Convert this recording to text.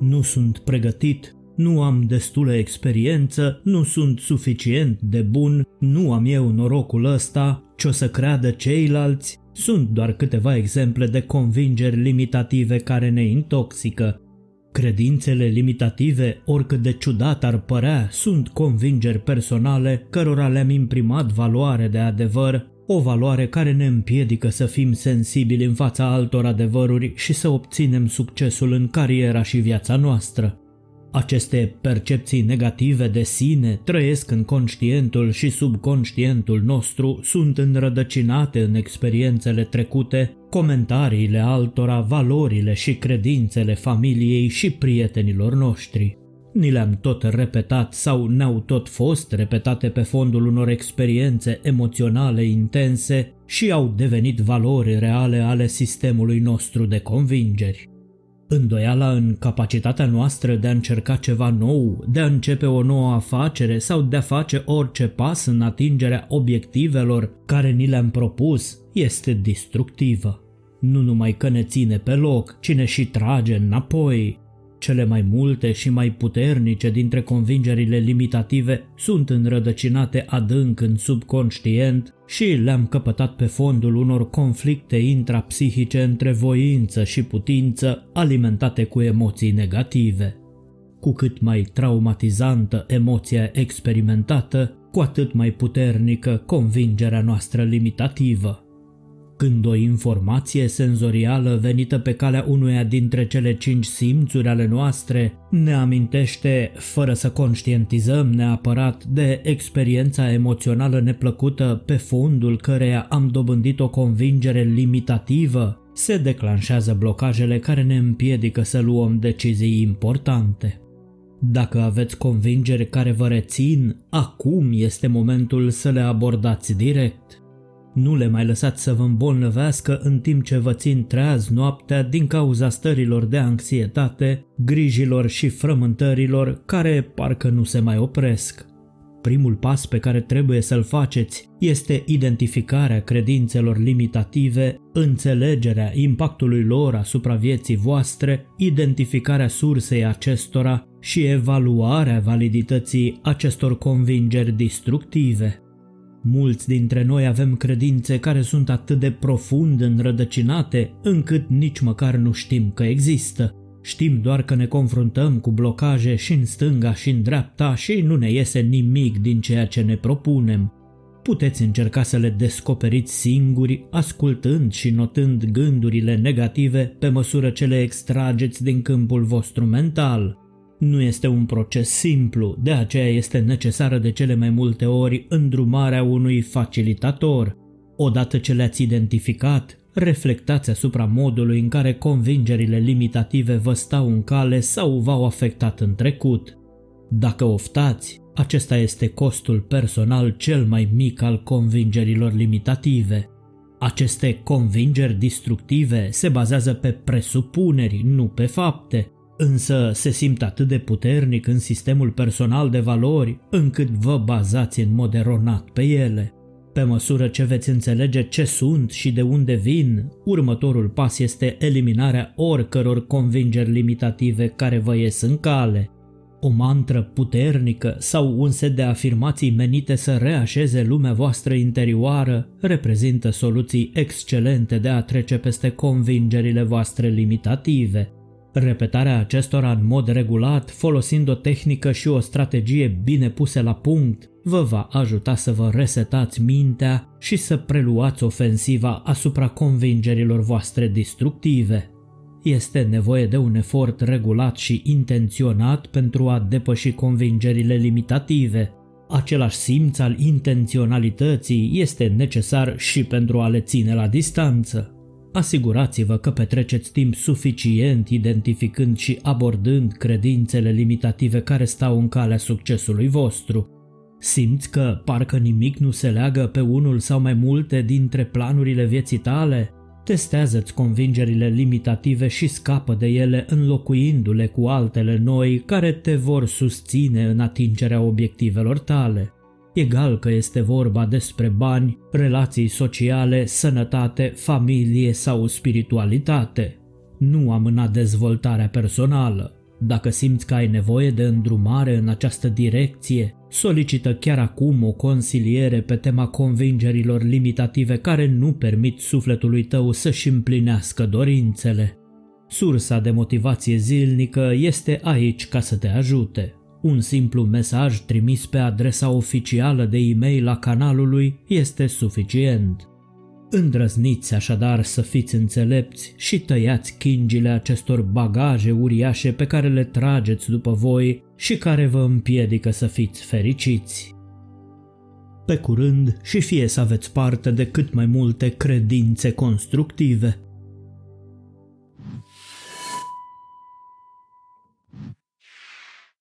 nu sunt pregătit, nu am destulă experiență, nu sunt suficient de bun, nu am eu norocul ăsta, ce o să creadă ceilalți, sunt doar câteva exemple de convingeri limitative care ne intoxică. Credințele limitative, oricât de ciudat ar părea, sunt convingeri personale cărora le-am imprimat valoare de adevăr, o valoare care ne împiedică să fim sensibili în fața altor adevăruri și să obținem succesul în cariera și viața noastră. Aceste percepții negative de sine trăiesc în conștientul și subconștientul nostru, sunt înrădăcinate în experiențele trecute, comentariile altora, valorile și credințele familiei și prietenilor noștri. Ni le-am tot repetat sau ne-au tot fost repetate pe fondul unor experiențe emoționale intense și au devenit valori reale ale sistemului nostru de convingeri. Îndoiala în capacitatea noastră de a încerca ceva nou, de a începe o nouă afacere sau de a face orice pas în atingerea obiectivelor care ni le-am propus este destructivă. Nu numai că ne ține pe loc, ci ne și trage înapoi, cele mai multe și mai puternice dintre convingerile limitative sunt înrădăcinate adânc în subconștient și le-am căpătat pe fondul unor conflicte intrapsihice între voință și putință alimentate cu emoții negative. Cu cât mai traumatizantă emoția experimentată, cu atât mai puternică convingerea noastră limitativă. Când o informație senzorială venită pe calea unuia dintre cele cinci simțuri ale noastre ne amintește, fără să conștientizăm neapărat, de experiența emoțională neplăcută pe fundul căreia am dobândit o convingere limitativă, se declanșează blocajele care ne împiedică să luăm decizii importante. Dacă aveți convingeri care vă rețin, acum este momentul să le abordați direct. Nu le mai lăsați să vă îmbolnăvească în timp ce vă țin treaz noaptea din cauza stărilor de anxietate, grijilor și frământărilor care parcă nu se mai opresc. Primul pas pe care trebuie să-l faceți este identificarea credințelor limitative, înțelegerea impactului lor asupra vieții voastre, identificarea sursei acestora și evaluarea validității acestor convingeri destructive. Mulți dintre noi avem credințe care sunt atât de profund înrădăcinate încât nici măcar nu știm că există. Știm doar că ne confruntăm cu blocaje și în stânga și în dreapta și nu ne iese nimic din ceea ce ne propunem. Puteți încerca să le descoperiți singuri, ascultând și notând gândurile negative pe măsură ce le extrageți din câmpul vostru mental. Nu este un proces simplu, de aceea este necesară de cele mai multe ori îndrumarea unui facilitator. Odată ce le-ați identificat, reflectați asupra modului în care convingerile limitative vă stau în cale sau v-au afectat în trecut. Dacă oftați, acesta este costul personal cel mai mic al convingerilor limitative. Aceste convingeri destructive se bazează pe presupuneri, nu pe fapte, însă se simt atât de puternic în sistemul personal de valori încât vă bazați în mod eronat pe ele. Pe măsură ce veți înțelege ce sunt și de unde vin, următorul pas este eliminarea oricăror convingeri limitative care vă ies în cale. O mantră puternică sau un set de afirmații menite să reașeze lumea voastră interioară reprezintă soluții excelente de a trece peste convingerile voastre limitative. Repetarea acestora în mod regulat, folosind o tehnică și o strategie bine puse la punct, vă va ajuta să vă resetați mintea și să preluați ofensiva asupra convingerilor voastre destructive. Este nevoie de un efort regulat și intenționat pentru a depăși convingerile limitative. Același simț al intenționalității este necesar și pentru a le ține la distanță. Asigurați-vă că petreceți timp suficient identificând și abordând credințele limitative care stau în calea succesului vostru. Simți că parcă nimic nu se leagă pe unul sau mai multe dintre planurile vieții tale? Testează-ți convingerile limitative și scapă de ele înlocuindu-le cu altele noi care te vor susține în atingerea obiectivelor tale egal că este vorba despre bani, relații sociale, sănătate, familie sau spiritualitate. Nu amâna dezvoltarea personală. Dacă simți că ai nevoie de îndrumare în această direcție, solicită chiar acum o consiliere pe tema convingerilor limitative care nu permit sufletului tău să-și împlinească dorințele. Sursa de motivație zilnică este aici ca să te ajute. Un simplu mesaj trimis pe adresa oficială de e-mail a canalului este suficient. Îndrăzniți așadar să fiți înțelepți și tăiați chingile acestor bagaje uriașe pe care le trageți după voi și care vă împiedică să fiți fericiți. Pe curând și fie să aveți parte de cât mai multe credințe constructive.